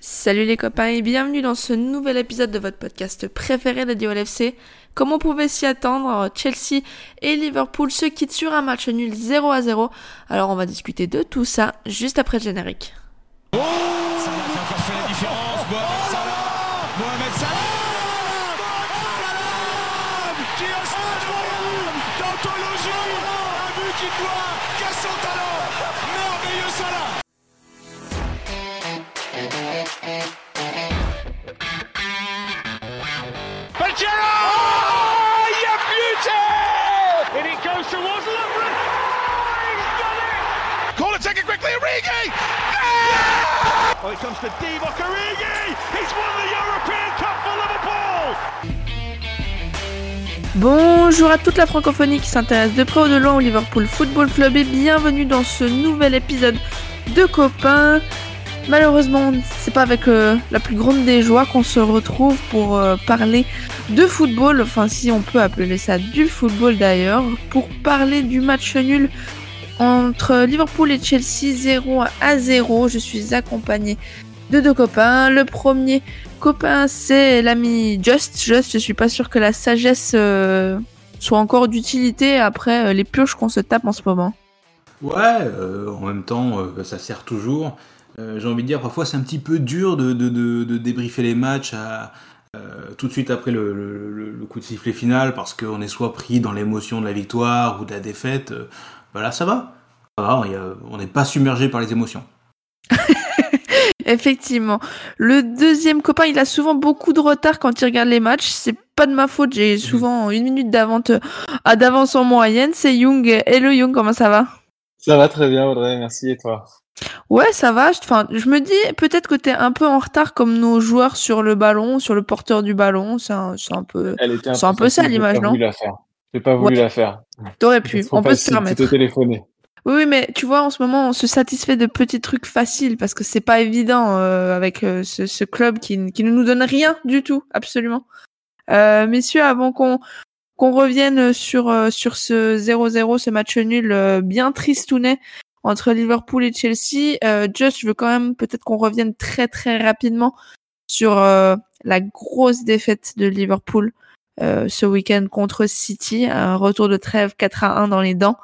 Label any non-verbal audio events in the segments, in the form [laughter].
Salut les copains et bienvenue dans ce nouvel épisode de votre podcast préféré dédié au LFC. Comme on pouvait s'y attendre, Chelsea et Liverpool se quittent sur un match nul 0 à 0. Alors on va discuter de tout ça juste après le générique. Oh take it quickly, Origi Oh, it comes to Divock Origi! He's won the European Cup for Liverpool! Bonjour à toute la francophonie qui s'intéresse de près ou de loin au Liverpool Football Club et bienvenue dans ce nouvel épisode de copains. Malheureusement, c'est pas avec euh, la plus grande des joies qu'on se retrouve pour euh, parler de football, enfin si on peut appeler ça du football d'ailleurs, pour parler du match nul entre Liverpool et Chelsea 0 à 0. Je suis accompagné de deux copains. Le premier copain, c'est l'ami Just. Just, je suis pas sûr que la sagesse euh, soit encore d'utilité après euh, les pioches qu'on se tape en ce moment. Ouais, euh, en même temps, euh, ça sert toujours. J'ai envie de dire, parfois c'est un petit peu dur de, débriefer les matchs tout de suite après le coup de sifflet final parce qu'on est soit pris dans l'émotion de la victoire ou de la défaite. Euh, Voilà, ça va. On n'est pas submergé par les émotions. [laughs] Effectivement. Le deuxième copain, il a souvent beaucoup de retard quand il regarde les matchs. C'est pas de ma faute, j'ai souvent une minute d'avance à d'avance en moyenne. C'est Young. Hello Young, comment ça va? Ça va très bien, Audrey, merci. Et toi? Ouais, ça va. Je- Enfin, je me dis peut-être que t'es un peu en retard comme nos joueurs sur le ballon, sur le porteur du ballon. C'est un, peu. Elle était C'est un peu ça, l'image, non? J'ai pas voulu Ouais. la faire. T'aurais pu. On peut se permettre. Téléphoner. Oui, oui, mais tu vois, en ce moment, on se satisfait de petits trucs faciles parce que c'est pas évident euh, avec euh, ce, ce club qui, qui ne nous donne rien du tout, absolument. Euh, messieurs, avant qu'on qu'on revienne sur euh, sur ce 0-0, ce match nul euh, bien tristounet entre Liverpool et Chelsea, euh, Just, je veux quand même peut-être qu'on revienne très très rapidement sur euh, la grosse défaite de Liverpool ce week-end contre City, un retour de trêve 4 à 1 dans les dents.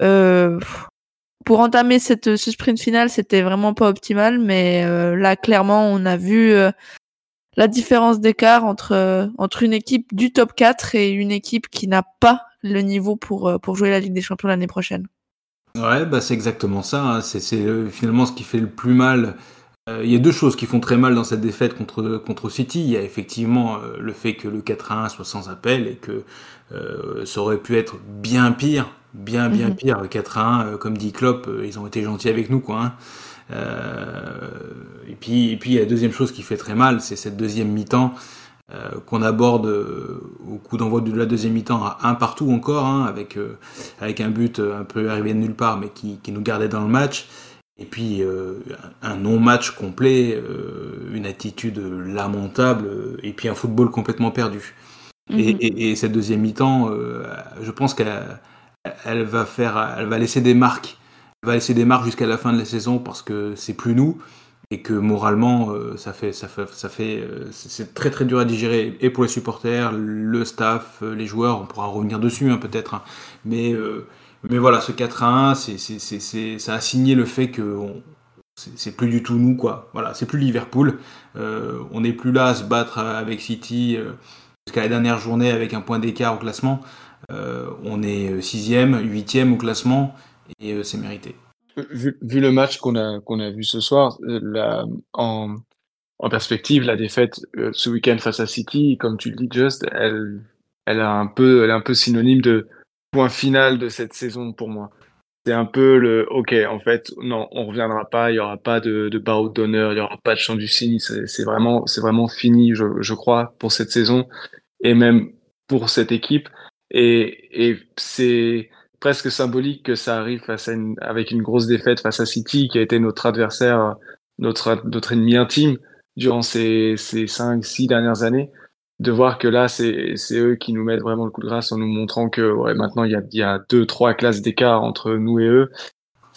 Euh, pour entamer cette, ce sprint final, c'était vraiment pas optimal, mais euh, là, clairement, on a vu euh, la différence d'écart entre, euh, entre une équipe du top 4 et une équipe qui n'a pas le niveau pour, euh, pour jouer la Ligue des Champions l'année prochaine. Ouais, bah c'est exactement ça. hein. C'est euh, finalement ce qui fait le plus mal. Euh, Il y a deux choses qui font très mal dans cette défaite contre, contre City. Il y a effectivement euh, le fait que le 4 à 1 soit sans appel et que euh, ça aurait pu être bien pire, bien bien Mhm. pire. Le 4 à 1, euh, comme dit Klopp, ils ont été gentils avec nous, quoi. hein. Euh, et puis, et puis la deuxième chose qui fait très mal, c'est cette deuxième mi-temps euh, qu'on aborde au coup d'envoi de la deuxième mi-temps à un partout encore, hein, avec avec un but un peu arrivé de nulle part, mais qui, qui nous gardait dans le match. Et puis euh, un non-match complet, euh, une attitude lamentable, euh, et puis un football complètement perdu. Et, Mhm. et- et cette deuxième mi-temps, euh, je pense qu'elle elle va faire, elle va laisser des marques, elle va laisser des marques jusqu'à la fin de la saison parce que c'est plus nous et que moralement ça fait, ça fait, ça fait, c'est très très dur à digérer et pour les supporters, le staff, les joueurs, on pourra revenir dessus hein, peut-être, hein. mais mais voilà, ce 4 à 1, c'est, c'est, c'est, c'est- ça a signé le fait que c'est, plus du tout nous quoi. Voilà, c'est plus Liverpool. Euh, on n'est plus là à se battre avec City euh, jusqu'à la dernière journée avec un point d'écart au classement. Euh, on est sixième, huitième au classement et c'est mérité. Vu, le match qu'on a, vu ce soir, en, perspective, la défaite ce week-end face à City, comme tu le dis, Just, elle est un peu synonyme de point final de cette saison pour moi. C'est un peu le, ok, en fait, non, on reviendra pas, il y aura pas de, de barreau d'honneur, il y aura pas de chant du c'est c'est vraiment, c'est vraiment fini, je, je crois, pour cette saison et même pour cette équipe. Et, et c'est presque symbolique que ça arrive face à une, avec une grosse défaite face à City, qui a été notre adversaire, notre, notre ennemi intime durant ces, ces cinq, six dernières années de voir que là, c'est eux qui nous mettent vraiment le coup de grâce en nous montrant que ouais, maintenant, il y a, il y a deux, trois classes d'écart entre nous et eux.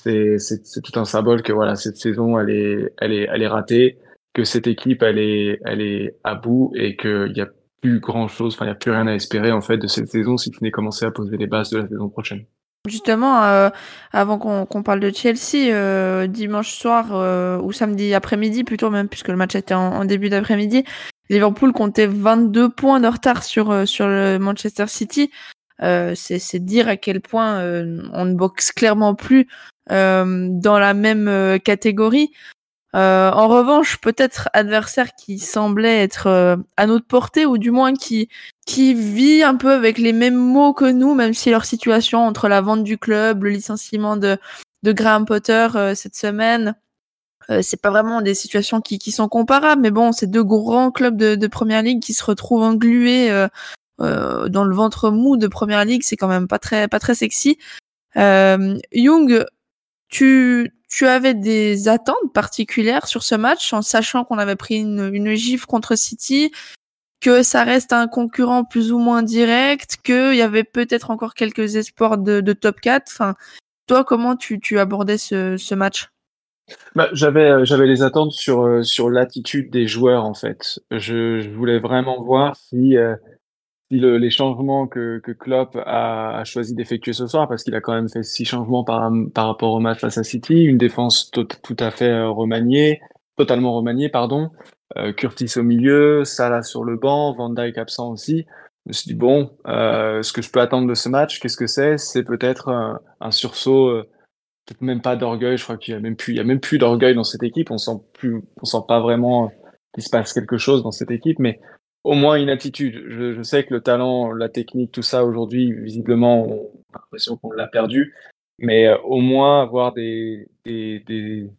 C'est tout un symbole que voilà, cette saison, elle est, elle est, elle est ratée. que cette équipe elle est elle est à bout et qu'il y a plus grand chose, enfin il y a plus rien à espérer en fait de cette saison si tu n'es commencé à poser les bases de la saison prochaine. Justement, euh, avant qu'on parle de Chelsea, euh, dimanche soir euh, ou samedi après-midi plutôt même, puisque le match était en début d'après-midi, Liverpool comptait 22 points de retard sur sur le Manchester City. C'est dire à quel point on ne boxe clairement plus dans la même catégorie. Euh, en revanche, peut-être adversaire qui semblait être euh, à notre portée ou du moins qui qui vit un peu avec les mêmes mots que nous, même si leur situation entre la vente du club, le licenciement de de Graham Potter euh, cette semaine, c'est pas vraiment des situations qui, qui sont comparables, mais bon, c'est deux grands clubs de, de première ligue qui se retrouvent englués dans le ventre mou de première ligue, c'est quand même pas très pas très sexy. Young, tu tu avais des attentes particulières sur ce match en sachant qu'on avait pris une, une gifle contre City, que ça reste un concurrent plus ou moins direct, qu'il y avait peut-être encore quelques espoirs de, de, top 4. Enfin, toi, comment tu, tu abordais ce, ce match? Bah, j'avais euh, j'avais les attentes sur euh, sur l'attitude des joueurs en fait. Je, voulais vraiment voir si euh, si le, les changements que, que Klopp a, choisi d'effectuer ce soir, parce qu'il a quand même fait six changements par, par rapport au match face à City, une défense tout, tout à fait remaniée, totalement remaniée, pardon, Curtis au milieu, Salah sur le banc, Van Dijk absent aussi. Je me suis dit, bon, ce que je peux attendre de ce match, qu'est-ce que c'est? C'est peut-être un, sursaut, même pas d'orgueil, je crois qu'il y a même plus, il y a même plus d'orgueil dans cette équipe, on sent plus, on sent pas vraiment qu'il se passe quelque chose dans cette équipe, mais au moins une attitude. Je, sais que le talent, la technique, tout ça aujourd'hui, visiblement, on a l'impression qu'on l'a perdu. Mais euh, au moins avoir des, des, des,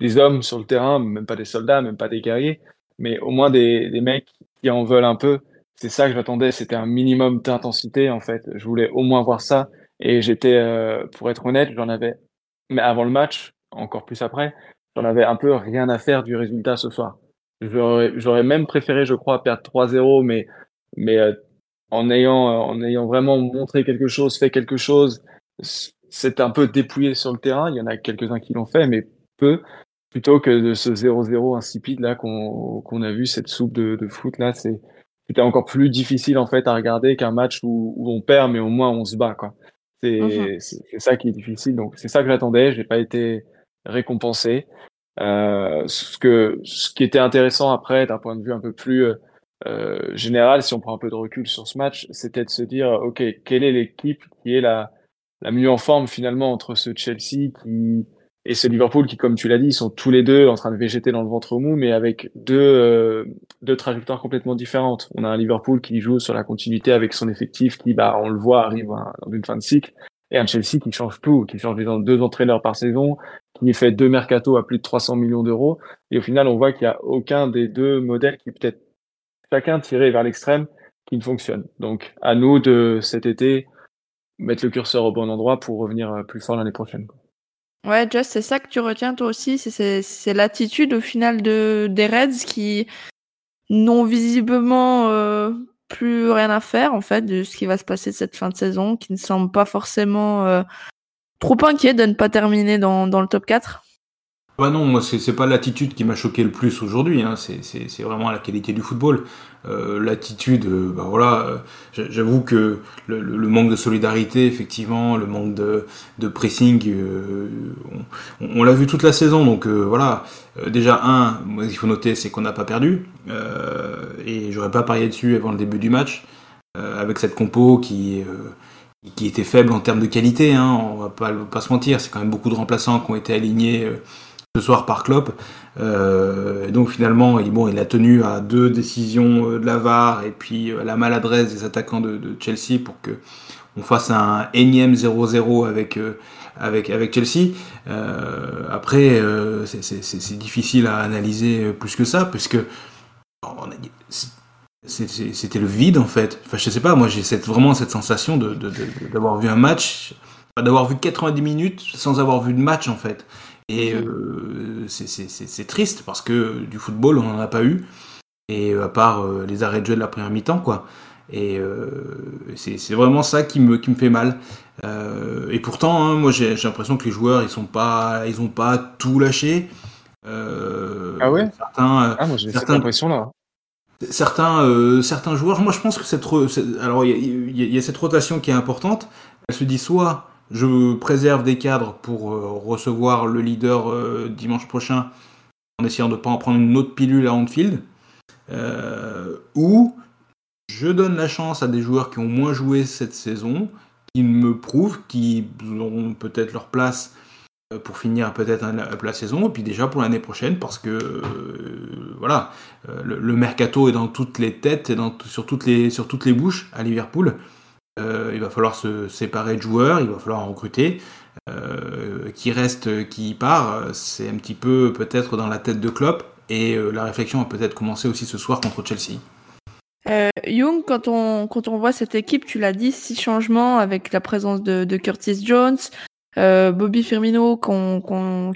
des, hommes sur le terrain, même pas des soldats, même pas des guerriers, mais au moins des, des mecs qui en veulent un peu. C'est ça que j'attendais. C'était un minimum d'intensité en fait. Je voulais au moins voir ça. Et j'étais, euh, pour être honnête, j'en avais, mais avant le match, encore plus après, j'en avais un peu rien à faire du résultat ce soir. J'aurais même préféré, je crois, perdre 3-0, mais, mais euh, en, ayant, euh, en ayant vraiment montré quelque chose, fait quelque chose, c'est un peu dépouillé sur le terrain. Il y en a quelques-uns qui l'ont fait, mais peu, plutôt que de ce 0-0 insipide là qu'on qu'on a vu, cette soupe de, de foot là. C'est c'était encore plus difficile en fait à regarder qu'un match où, où, on perd, mais au moins on se bat quoi. C'est mmh c'est ça qui est difficile. Donc c'est ça que j'attendais. J'ai pas été récompensé. Euh, ce, que, ce qui était intéressant après, d'un point de vue un peu plus euh, euh, général, si on prend un peu de recul sur ce match, c'était de se dire, OK, quelle est l'équipe qui est la, la mieux en forme finalement entre ce Chelsea qui, et ce Liverpool qui, comme tu l'as dit, sont tous les deux en train de végéter dans le ventre mou, mais avec deux, euh, deux trajectoires complètement différentes. On a un Liverpool qui joue sur la continuité avec son effectif qui, bah, on le voit, arrive dans une fin de cycle, et un Chelsea qui change tout, qui change deux entraîneurs par saison, qui fait deux mercato à plus de 300 millions d'euros. Et au final, on voit qu'il n'y a aucun des deux modèles qui peut-être chacun tiré vers l'extrême qui ne fonctionne. Donc, à nous de cet été mettre le curseur au bon endroit pour revenir euh, plus fort l'année prochaine. Ouais, Just, c'est ça que tu retiens toi aussi, c'est l'attitude au final de des Reds qui n'ont visiblement euh, plus rien à faire en fait de ce qui va se passer cette fin de saison, qui ne semble pas forcément euh, trop inquiet de ne pas terminer dans, dans le top 4 bah non, moi c'est pas l'attitude qui m'a choqué le plus aujourd'hui, hein. c'est vraiment la qualité du football. Euh, l'attitude, euh, bah voilà, euh, j'avoue que le, le, manque de solidarité, effectivement, le manque de, de pressing, euh, on, on l'a vu toute la saison, donc euh, voilà. déjà un, ce qu'il faut noter, c'est qu'on n'a pas perdu, et j'aurais pas parié dessus avant le début du match, avec cette compo qui qui était faible en termes de qualité, hein, on va pas, pas se mentir, c'est quand même beaucoup de remplaçants qui ont été alignés ce soir par Klopp. Euh, donc finalement, il, bon, il a tenu à deux décisions euh, de la VAR et puis euh, la maladresse des attaquants de, Chelsea pour que on fasse un énième 0-0 avec, avec, avec Chelsea. Après, c'est difficile à analyser plus que ça, puisque c'était le vide en fait. Enfin, je sais pas, moi j'ai vraiment cette sensation d'avoir de, vu un match, d'avoir vu 90 minutes sans avoir vu de match en fait. Et euh, c'est triste parce que du football, on n'en a pas eu. Et euh, à part euh, les arrêts de jeu de la première mi-temps, quoi. Et euh, c'est vraiment ça qui me, qui me fait mal. Euh, et pourtant, hein, moi j'ai l'impression que les joueurs ils sont pas, ils ont pas tout lâché. Ah ouais? certains, ah, moi j'ai certains, cette impression-là. Certains, certains joueurs, moi je pense que cette, alors il y, y, a cette rotation qui est importante. Elle se dit soit je préserve des cadres pour recevoir le leader dimanche prochain en essayant de ne pas en prendre une autre pilule à Anfield, ou je donne la chance à des joueurs qui ont moins joué cette saison, qui me prouvent qu'ils auront peut-être leur place euh, pour finir peut-être la saison, et puis déjà pour l'année prochaine, parce que euh, voilà, euh, le, mercato est dans toutes les têtes et dans, sur toutes les bouches à Liverpool. Il va falloir se séparer de joueurs, il va falloir en recruter. qui reste, qui part, c'est un petit peu peut-être dans la tête de Klopp, et la réflexion va peut-être commencer aussi ce soir contre Chelsea. Euh, Young, quand on, quand on voit cette équipe, tu l'as dit, six changements avec la présence de, Curtis Jones, euh, Bobby Firmino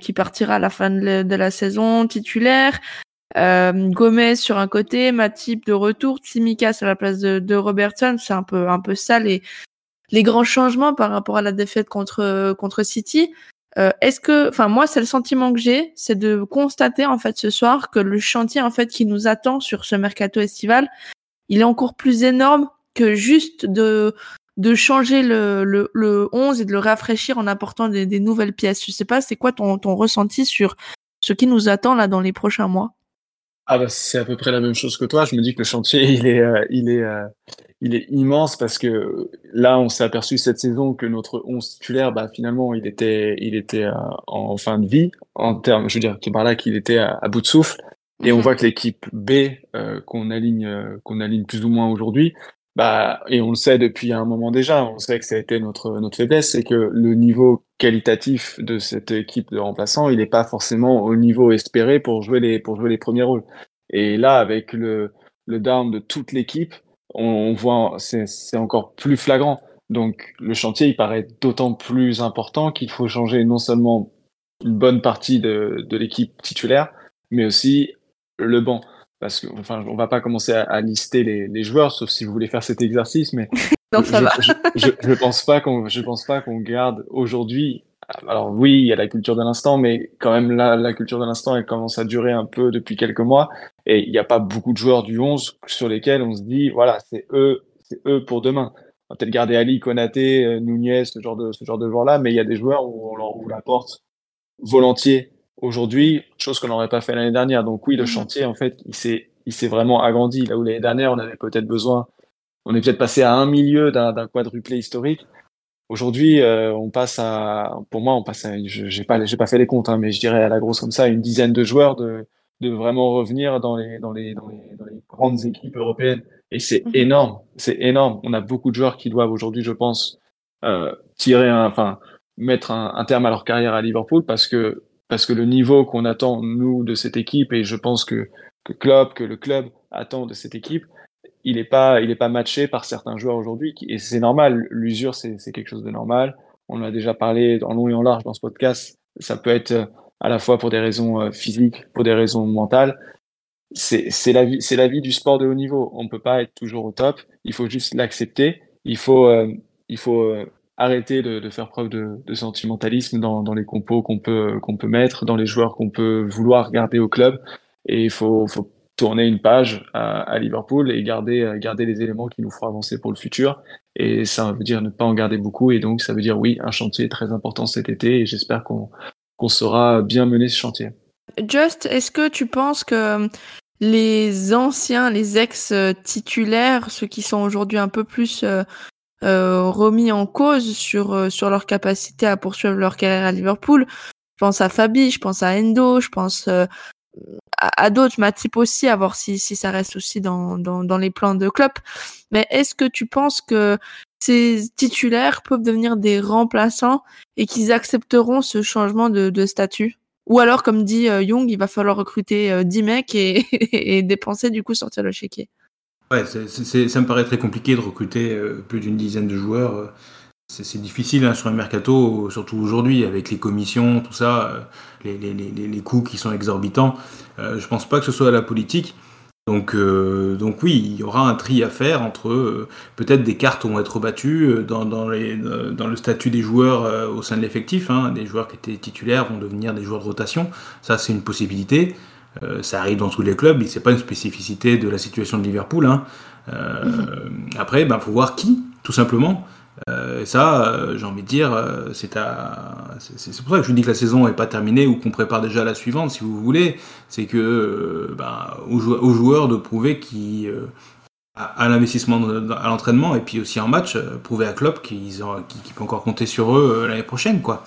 qui partira à la fin de, la saison titulaire, euh, Gomez sur un côté, Matip de retour, Tsimikas à la place de, de Robertson, c'est un peu, un peu ça les, les grands changements par rapport à la défaite contre, contre City. Euh, est-ce que, enfin moi, c'est le sentiment que j'ai, c'est de constater en fait ce soir que le chantier en fait qui nous attend sur ce mercato estival, il est encore plus énorme que juste de de changer le, le, le 11 et de le rafraîchir en apportant des, des nouvelles pièces. Je sais pas, c'est quoi ton, ton ressenti sur ce qui nous attend là dans les prochains mois? Ah bah, c'est à peu près la même chose que toi. Je me dis que le chantier [laughs] il est euh, il est euh, il est immense parce que là on s'est aperçu cette saison que notre 11 titulaire bah finalement il était il était euh, en fin de vie en termes je veux dire par là qu'il était à, à, bout de souffle et on mhm. voit que l'équipe B euh, qu'on aligne, euh, qu'on aligne plus ou moins aujourd'hui, bah, et on le sait depuis un moment déjà, on sait que ça a été notre notre faiblesse, c'est que le niveau qualitatif de cette équipe de remplaçants, il n'est pas forcément au niveau espéré pour jouer les pour jouer les premiers rôles. Et là, avec le le down de toute l'équipe, on, on, voit c'est encore plus flagrant. Donc le chantier, il paraît d'autant plus important qu'il faut changer non seulement une bonne partie de, de l'équipe titulaire, mais aussi le banc. Parce que, enfin, on va pas commencer à, lister les, les, joueurs, sauf si vous voulez faire cet exercice, mais [laughs] non, ça je, va. Je, je, pense pas qu'on, je pense pas qu'on garde aujourd'hui. Alors oui, il y a la culture de l'instant, mais quand même là, la culture de l'instant, elle commence à durer un peu depuis quelques mois, et il n'y a pas beaucoup de joueurs du 11 sur lesquels on se dit, voilà, c'est eux, c'est eux pour demain. On va peut-être garder Ali, Konaté, euh, Nunez, ce genre de, ce genre de joueurs-là, mais il y a des joueurs où on leur ouvre la porte volontiers aujourd'hui, chose qu'on n'aurait pas fait l'année dernière. Donc oui, le mhm. chantier, en fait, il s'est, il s'est vraiment agrandi. Là où l'année dernière, on avait peut-être besoin, on est peut-être passé à un milieu d'un, quadruplé historique. Aujourd'hui, euh, on passe à, pour moi, on passe à, j'ai pas, j'ai pas fait les comptes, hein, mais je dirais à la grosse comme ça, une dizaine de joueurs de, de vraiment revenir dans les, dans les, dans les, dans les grandes équipes européennes. Et c'est mhm. énorme, c'est énorme. On a beaucoup de joueurs qui doivent aujourd'hui, je pense, euh, tirer un, enfin, mettre un, un, terme à leur carrière à Liverpool parce que parce que le niveau qu'on attend, nous, de cette équipe, et je pense que, que Klopp, que le club attend de cette équipe, il n'est pas, il est pas matché par certains joueurs aujourd'hui. Et c'est normal, l'usure, c'est quelque chose de normal. On en a déjà parlé en long et en large dans ce podcast. Ça peut être euh, à la fois pour des raisons euh, physiques, pour des raisons mentales. C'est la vie, c'est la vie du sport de haut niveau. On ne peut pas être toujours au top. Il faut juste l'accepter. Il faut, euh, il faut arrêter de, faire preuve de, sentimentalisme dans, les compos qu'on peut qu'on peut mettre, dans les joueurs qu'on peut vouloir garder au club. Et il faut, tourner une page à, Liverpool et garder garder les éléments qui nous feront avancer pour le futur. Et ça veut dire ne pas en garder beaucoup. Et donc ça veut dire oui, un chantier très important cet été. Et j'espère qu'on qu'on saura bien mener ce chantier. Just, est-ce que tu penses que les anciens, les ex-titulaires, ceux qui sont aujourd'hui un peu plus euh, remis en cause sur euh, sur leur capacité à poursuivre leur carrière à Liverpool. Je pense à Fabi, je pense à Endo, je pense euh, à, à d'autres, Matip aussi, à voir si, si ça reste aussi dans, dans, dans les plans de Klopp. Mais est-ce que tu penses que ces titulaires peuvent devenir des remplaçants et qu'ils accepteront ce changement de, de statut? Ou alors, comme dit Young, il va falloir recruter 10 mecs et, [laughs] et dépenser du coup sortir le chéquier. Ouais, ça me paraît très compliqué de recruter euh, plus d'une dizaine de joueurs. Euh, c'est, difficile hein, sur un mercato, surtout aujourd'hui, avec les commissions, tout ça, euh, les, les, les, les, coûts qui sont exorbitants. je pense pas que ce soit la politique. Donc, donc oui, il y aura un tri à faire entre peut-être des cartes vont être battues dans, dans, les, dans le statut des joueurs au sein de l'effectif. Hein, des joueurs qui étaient titulaires vont devenir des joueurs de rotation. Ça, c'est une possibilité. Ça arrive dans tous les clubs, et c'est pas une spécificité de la situation de Liverpool. Hein. Après, il ben, faut voir qui, tout simplement. Euh, ça, euh, j'ai envie de dire, euh, c'est pour ça que je vous dis que la saison n'est pas terminée ou qu'on prépare déjà la suivante, si vous voulez. C'est que ben, aux, joueurs de prouver qu'ils à l'investissement à l'entraînement et puis aussi en match, prouver à Klopp qu'ils qu peut encore compter sur eux l'année prochaine, quoi.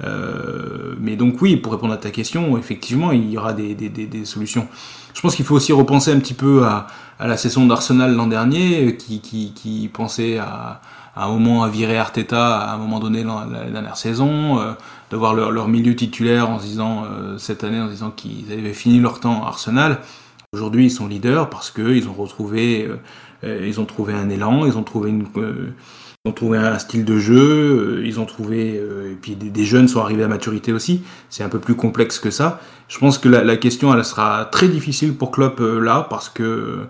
Mais donc oui, pour répondre à ta question, effectivement, il y aura des, des, des, solutions. Je pense qu'il faut aussi repenser un petit peu à, à la saison d'Arsenal l'an dernier, qui, qui, qui pensait à, à un moment à virer Arteta à un moment donné dans la, dernière saison, euh, de voir leur, leur, milieu titulaire en se disant euh, cette année en disant qu'ils avaient fini leur temps à Arsenal. Aujourd'hui, ils sont leaders parce qu'ils ont retrouvé, euh, ils ont trouvé un élan, ils ont trouvé une, ils ont trouvé un style de jeu, ils ont trouvé et puis des, jeunes sont arrivés à maturité aussi. C'est un peu plus complexe que ça. Je pense que la, question elle sera très difficile pour Klopp là parce que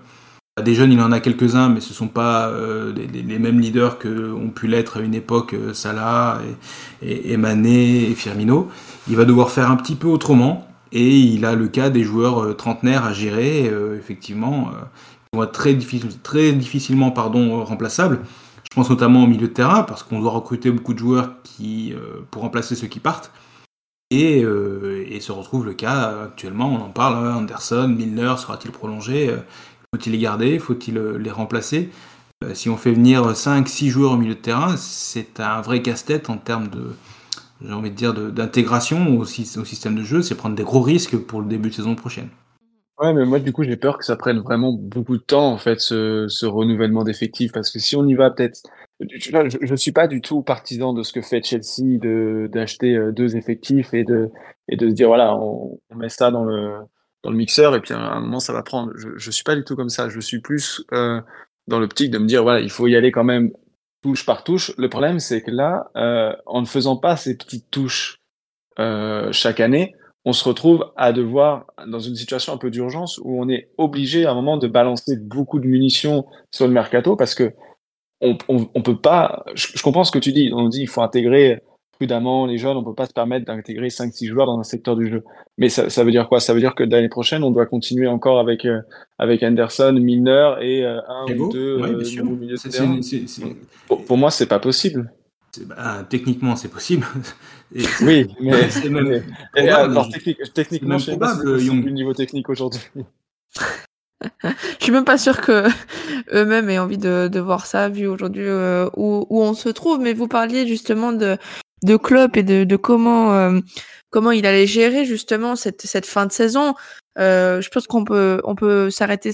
des jeunes, il en a quelques-uns, mais ce ne sont pas euh, les, mêmes leaders que ont pu l'être à une époque euh, Salah et, et, et Firmino. Il va devoir faire un petit peu autrement, et il a le cas des joueurs euh, trentenaires à gérer, effectivement, qui vont être très, très difficilement pardon, remplaçables. Je pense notamment au milieu de terrain, parce qu'on doit recruter beaucoup de joueurs qui, pour remplacer ceux qui partent. Et, se retrouve le cas actuellement, on en parle, hein, Anderson, Milner, sera-t-il prolongé faut-il les garder Faut-il euh, les remplacer? Euh, Si on fait venir 5-6 joueurs au milieu de terrain, c'est un vrai casse-tête en termes de, j'ai envie de dire, d'intégration au, au, système de jeu. C'est prendre des gros risques pour le début de saison prochaine. Ouais, mais moi, du coup, j'ai peur que ça prenne vraiment beaucoup de temps, en fait, ce, renouvellement d'effectifs. Parce que si on y va peut-être. Je ne suis pas du tout partisan de ce que fait Chelsea, d'acheter euh, deux effectifs et de, et de se dire, voilà, on met ça dans le, dans le mixeur et puis à un moment ça va prendre. Je, je suis pas du tout comme ça. Je suis plus euh, dans l'optique de me dire voilà, il faut y aller quand même touche par touche. Le problème c'est que là, euh, en ne faisant pas ces petites touches euh, chaque année, on se retrouve à devoir dans une situation un peu d'urgence où on est obligé à un moment de balancer beaucoup de munitions sur le mercato parce que on, on, peut pas. Je, je, comprends ce que tu dis. On dit il faut intégrer prudemment les jeunes, on peut pas se permettre d'intégrer 5-6 joueurs dans un secteur du jeu. Mais ça, ça veut dire quoi? Ça veut dire que l'année prochaine, on doit continuer encore avec, euh, avec Anderson, Milner et euh, un ou deux ouais, euh, milieu de terrain. Pour, pour, moi, c'est pas possible. Bah, techniquement, c'est possible. [laughs] Et, oui, [laughs] mais c'est même et, alors, technique, techniquement, je sais pas si du niveau technique aujourd'hui. [laughs] je suis même pas sûr que eux-mêmes aient envie de, de voir ça vu aujourd'hui euh, où, où on se trouve. Mais vous parliez justement de de Klopp et de, comment euh, comment il allait gérer justement cette cette fin de saison. Euh, je pense qu'on peut on peut s'arrêter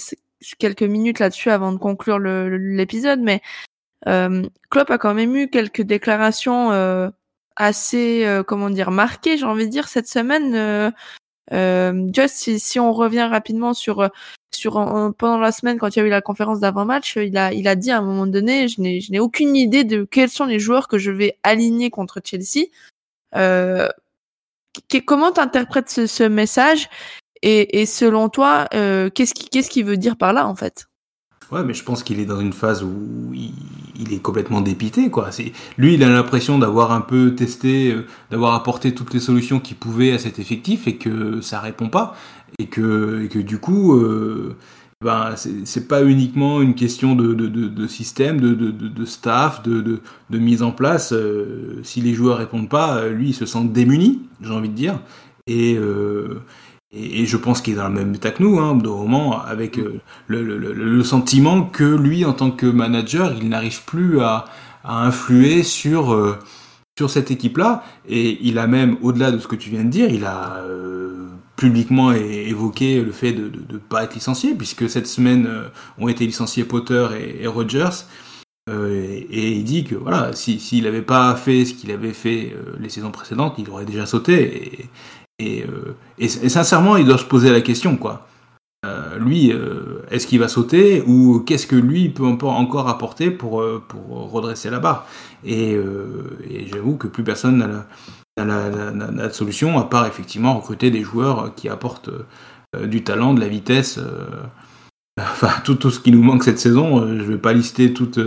quelques minutes là-dessus avant de conclure l'épisode, mais euh, Klopp a quand même eu quelques déclarations euh, assez euh, comment dire marquées, j'ai envie de dire cette semaine. Just si, si, on revient rapidement sur sur pendant la semaine quand il y a eu la conférence d'avant-match, il a il a dit à un moment donné, je n'ai je n'ai aucune idée de quels sont les joueurs que je vais aligner contre Chelsea. Euh, comment t'interprètes ce, ce message? Et, et, selon toi, euh, qu'est-ce qui qu'est-ce qu'il veut dire par là en fait? Ouais, mais je pense qu'il est dans une phase où il, est complètement dépité, quoi. Lui, il a l'impression d'avoir un peu testé, euh, d'avoir apporté toutes les solutions qu'il pouvait à cet effectif et que ça répond pas et que, et que du coup, euh, ben, c'est pas uniquement une question de, système, de, staff, de, mise en place. Euh, si les joueurs répondent pas, lui, il se sent démuni, j'ai envie de dire. Et, euh, et, je pense qu'il est dans le même état que nous, hein, de moment, avec euh, le, sentiment que lui, en tant que manager, il n'arrive plus à, influer sur, euh, sur cette équipe-là. Et il a même, au-delà de ce que tu viens de dire, il a publiquement évoqué le fait de ne pas être licencié, puisque cette semaine euh, ont été licenciés Potter et, Rogers. Euh, et, il dit que voilà, s'il n'avait pas fait ce qu'il avait fait euh, les saisons précédentes, il aurait déjà sauté. Et, et, sincèrement, il doit se poser la question, quoi. lui, est-ce qu'il va sauter ou qu'est-ce que lui peut encore apporter pour, redresser la barre? Et, j'avoue que plus personne n'a la, solution, à part effectivement recruter des joueurs qui apportent euh, du talent, de la vitesse, euh, [laughs] enfin tout, tout, ce qui nous manque cette saison. Euh, je vais pas lister toutes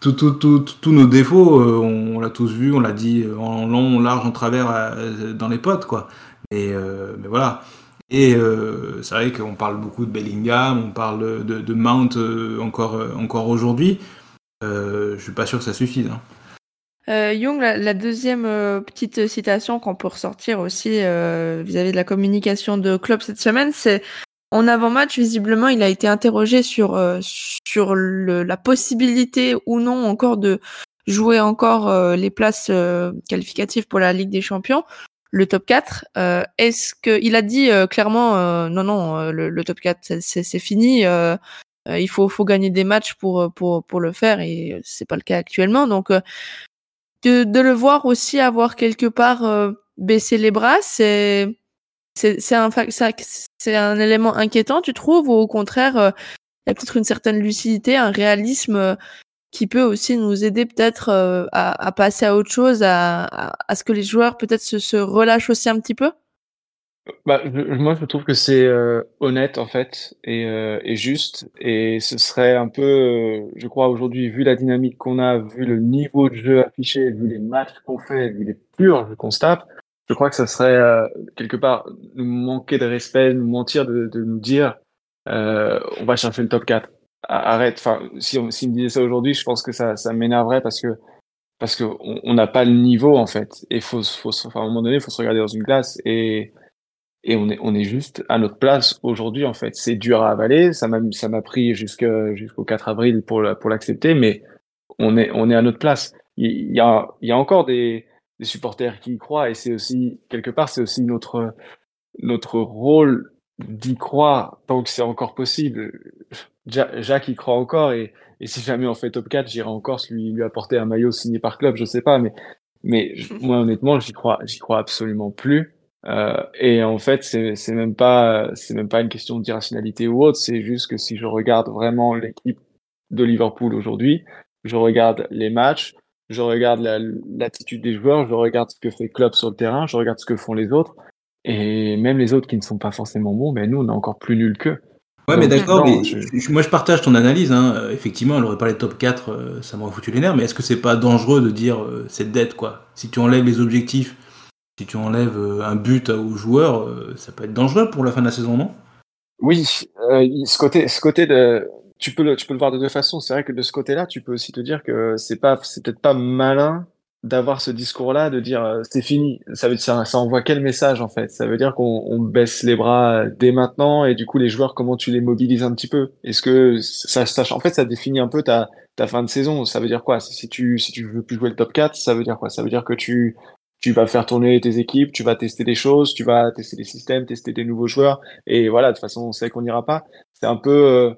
tous nos défauts, on, l'a tous vu, on l'a dit en long, large, en travers dans les potes, quoi. Mais, mais voilà. Et euh, c'est vrai qu'on parle beaucoup de Bellingham, on parle de, de Mount euh, encore, euh, encore aujourd'hui. Euh, je suis pas sûr que ça suffise. Hein. Euh, Young, la, la deuxième euh, petite citation qu'on peut ressortir aussi euh, vis-à-vis de la communication de club cette semaine, c'est en avant-match, visiblement, il a été interrogé sur euh, sur le, la possibilité ou non encore de jouer encore euh, les places euh, qualificatives pour la Ligue des Champions, le top 4. Euh, Est-ce que il a dit euh, clairement euh, non non le, le top 4 c'est- fini. il faut faut gagner des matchs pour pour pour le faire et c'est pas le cas actuellement. Donc de, de le voir aussi avoir quelque part baissé les bras, c'est c'est un élément inquiétant, tu trouves, ou au contraire, euh, il y a peut-être une certaine lucidité, un réalisme euh, qui peut aussi nous aider peut-être euh, à, passer à autre chose, à, ce que les joueurs peut-être se, relâchent aussi un petit peu? Bah, moi, je trouve que c'est honnête en fait et, juste. Et ce serait un peu, je crois aujourd'hui, vu la dynamique qu'on a, vu le niveau de jeu affiché, vu les matchs qu'on fait, vu les purges qu'on se tape, je crois que ça serait euh, quelque part nous manquer de respect, nous mentir de, nous dire euh, on va chercher le top 4. A- Arrête. Enfin, si on, me disait ça aujourd'hui, je pense que ça, m'énerverait parce que parce que n'a pas le niveau en fait. Et faut, faut, à un moment donné, faut se regarder dans une glace et et on est, on est juste à notre place aujourd'hui, en fait. C'est dur à avaler. Ça m'a, ça m'a pris jusqu'au 4 avril pour, pour l'accepter, mais on est, on est à notre place. Il y a, il y a encore des, des supporters qui y croient et c'est aussi, quelque part, c'est aussi notre, notre rôle d'y croire tant que c'est encore possible. Ja- Jacques y croit encore et, et si jamais on fait top 4, j'irai encore lui, lui apporter un maillot signé par club, je sais pas, mais, mais [laughs] moi, honnêtement, j'y crois, j'y crois absolument plus. Euh, et en fait, c'est c'est même pas c'est même pas une question d'irrationalité ou autre. C'est juste que si je regarde vraiment l'équipe de Liverpool aujourd'hui, je regarde les matchs, je regarde la- l'attitude des joueurs, je regarde ce que fait Klopp sur le terrain, je regarde ce que font les autres, et même les autres qui ne sont pas forcément bons, mais nous on est encore plus nuls qu'eux. Ouais, mais d'accord, je- moi je partage ton analyse. Hein. Euh, Effectivement, elle aurait parlé de top 4, euh, ça m'aurait foutu les nerfs, mais est-ce que c'est pas dangereux de dire euh, c'est dette quoi? Si tu enlèves les objectifs, si tu enlèves euh, un but aux joueurs, ça peut être dangereux pour la fin de la saison, non? Oui, ce côté, ce côté de, tu peux le, tu peux le voir de deux façons. C'est vrai que de ce côté-là, tu peux aussi te dire que c'est pas, c'est peut-être pas malin d'avoir ce discours-là, de dire euh, c'est fini. Ça veut, ça, ça envoie quel message en fait? Ça veut dire qu'on on baisse les bras dès maintenant et du coup les joueurs, comment tu les mobilises un petit peu? Est-ce que ça, ça, en fait, ça définit un peu ta, ta fin de saison? Ça veut dire quoi? Si tu, si tu veux plus jouer le top 4, ça veut dire quoi? Ça veut dire que tu, tu vas faire tourner tes équipes, tu vas tester des choses, tu vas tester des systèmes, tester des nouveaux joueurs. Et voilà, de toute façon, on sait qu'on n'ira pas. C'est un peu, euh,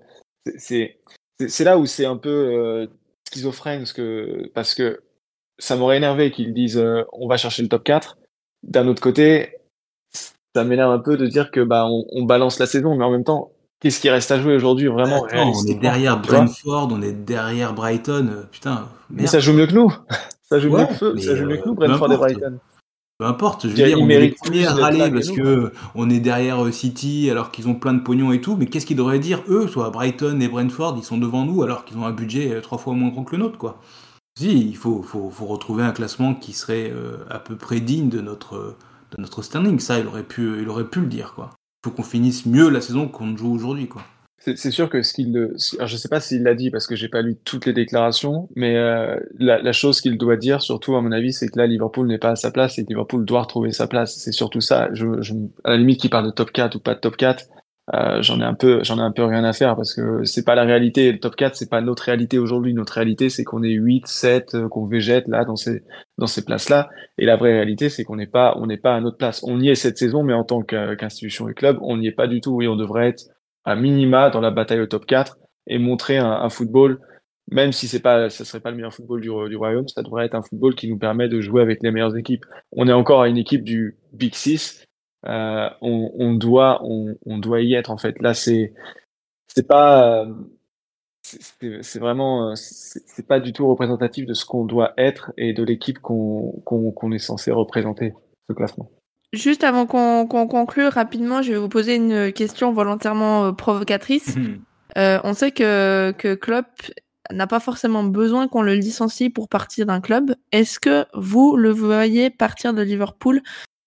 c'est- là où c'est un peu euh, schizophrène, parce que, parce que ça m'aurait énervé qu'ils disent euh, on va chercher le top 4. D'un autre côté, ça m'énerve un peu de dire que bah on, on balance la saison, mais en même temps, qu'est-ce qui reste à jouer aujourd'hui vraiment Attends, on est réalistiquement, derrière Brentford, on est derrière Brighton, euh, putain, Mais ça joue mieux que nous. [laughs] Ça joue Ouais, mieux que feu. mais, Ça joue mieux que nous, Brentford et. Brighton. Peu importe, je veux dire, on est les premiers à râler parce nous, que on est derrière euh, City alors qu'ils ont plein de pognon et tout, mais qu'est-ce qu'ils devraient dire eux, soit Brighton et Brentford, ils sont devant nous alors qu'ils ont un budget euh, trois fois moins grand que le nôtre, quoi. Si, il faut, faut, faut retrouver un classement qui serait euh, à peu près digne de notre, de notre standing. Ça, il aurait pu, il aurait pu le dire, quoi. Il faut qu'on finisse mieux la saison qu'on joue aujourd'hui, quoi. C'est sûr que ce qu'il, alors je sais pas s'il l'a dit parce que j'ai pas lu toutes les déclarations, mais euh, la, la chose qu'il doit dire, surtout à mon avis, c'est que là Liverpool n'est pas à sa place et Liverpool doit retrouver sa place. C'est surtout ça. Je, je, à la limite, qu'il parle de top 4 ou pas de top 4, euh, j'en ai un peu, j'en ai un peu rien à faire parce que c'est pas la réalité. Le top 4, c'est pas notre réalité aujourd'hui. Notre réalité, c'est qu'on est 8, 7, euh, qu'on végète là dans ces, dans ces places-là. Et la vraie réalité, c'est qu'on n'est pas, on n'est pas à notre place. On y est cette saison, mais en tant qu'in- qu'institution et club, on n'y est pas du tout. Oui, on devrait être à minima dans la bataille au top 4 et montrer un, un football, même si c'est pas, ça serait pas le meilleur football du, du royaume, ça devrait être un football qui nous permet de jouer avec les meilleures équipes. On est encore à une équipe du Big Six. Euh, on, on doit, on, on doit y être en fait. Là, c'est, c'est pas, c'est- vraiment, c'est pas du tout représentatif de ce qu'on doit être et de l'équipe qu'on qu'on est censé représenter ce classement. Juste avant qu'on conclue rapidement, je vais vous poser une question volontairement euh, provocatrice. [laughs] Euh, on sait que, que Klopp n'a pas forcément besoin qu'on le licencie pour partir d'un club. Est-ce que vous le voyez partir de Liverpool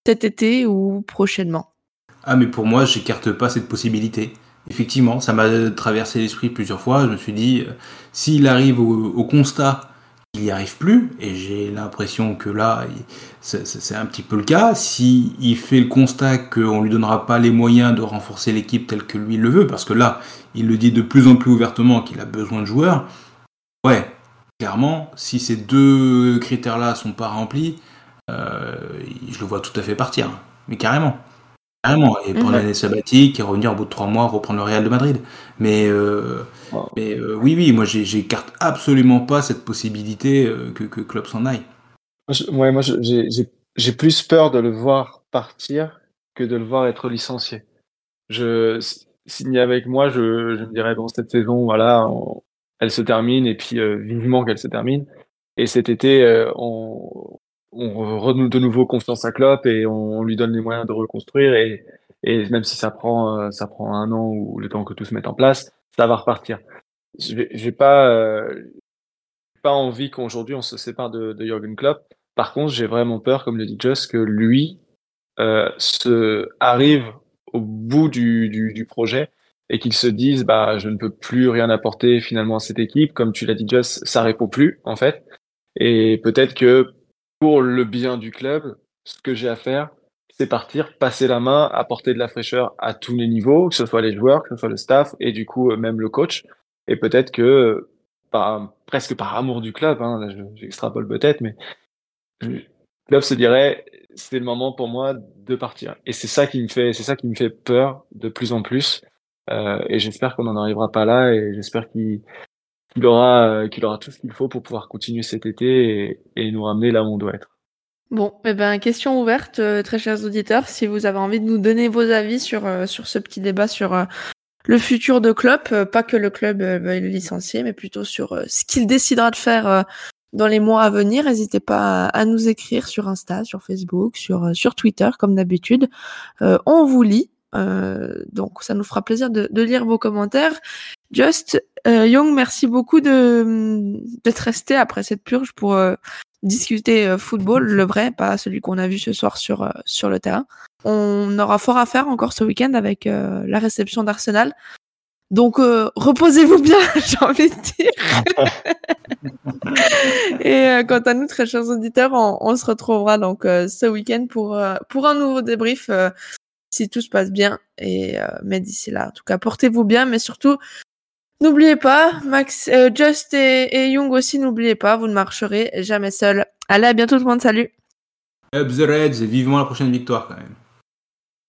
cet été ou prochainement? Ah, mais pour moi, j'écarte pas cette possibilité. Effectivement, ça m'a traversé l'esprit plusieurs fois. Je me suis dit, euh, s'il arrive au, constat qu'il n'y arrive plus, et j'ai l'impression que là, c'est un petit peu le cas, s'il fait le constat qu'on ne lui donnera pas les moyens de renforcer l'équipe telle que lui le veut, parce que là, il le dit de plus en plus ouvertement qu'il a besoin de joueurs, ouais, clairement, si ces deux critères-là sont pas remplis, euh, je le vois tout à fait partir. Mais carrément. Carrément. Et prendre mhm. l'année sabbatique et revenir au bout de trois mois, reprendre le Real de Madrid. Mais, euh, mais euh, oui, oui, moi j'écarte absolument pas cette possibilité que, que Klopp s'en aille. Ouais, moi j'ai plus peur de le voir partir que de le voir être licencié. Je, signé avec moi, je, je me dirais bon cette saison, voilà, elle se termine et puis vivement qu'elle se termine. Et cet été, on, on renoue de nouveau confiance à Klopp et on, lui donne les moyens de reconstruire et, et même si ça prend euh, ça prend un an ou le temps que tout se mette en place, ça va repartir. J'ai pas euh, pas envie qu'aujourd'hui on se sépare de, de Jürgen Klopp. Par contre, j'ai vraiment peur, comme le dit Just, que lui euh, se arrive au bout du, du, du projet et qu'il se dise bah je ne peux plus rien apporter finalement à cette équipe. Comme tu l'as dit Just, ça répond plus en fait. Et peut-être que pour le bien du club, ce que j'ai à faire, c'est partir, passer la main, apporter de la fraîcheur à tous les niveaux, que ce soit les joueurs, que ce soit le staff et du coup euh, même le coach. Et peut-être que, par, presque par amour du club, hein, j'extrapole peut-être, mais le club se dirait c'est le moment pour moi de partir. Et c'est ça qui me fait, c'est ça qui me fait peur de plus en plus. Euh, et j'espère qu'on n'en arrivera pas là et j'espère qu'il qu'il aura, euh, qu'il aura tout ce qu'il faut pour pouvoir continuer cet été et, nous ramener là où on doit être. Bon, eh ben, question ouverte, euh, très chers auditeurs, si vous avez envie de nous donner vos avis sur, euh, sur ce petit débat sur le futur de Klopp, pas que le club veuille le licencier, mais plutôt sur ce qu'il décidera de faire dans les mois à venir, n'hésitez pas à, nous écrire sur Insta, sur Facebook, sur, sur Twitter, comme d'habitude. on vous lit. donc ça nous fera plaisir de lire vos commentaires. Just, euh, Young, merci beaucoup de d'être resté après cette purge pour euh, discuter euh, football, le vrai, pas celui qu'on a vu ce soir sur euh, sur le terrain. On aura fort à faire encore ce week-end avec la réception d'Arsenal. Donc reposez-vous bien, [laughs] j'ai envie de dire. [laughs] Et quant à nous, très chers auditeurs, on, on se retrouvera donc ce week-end pour pour un nouveau débrief si tout se passe bien. Et mais d'ici là, en tout cas, portez-vous bien, mais surtout N'oubliez pas, Max, euh, Just et, Young aussi, n'oubliez pas, vous ne marcherez jamais seul. Allez, à bientôt tout le monde, salut. Up the Reds vivement la prochaine victoire quand même.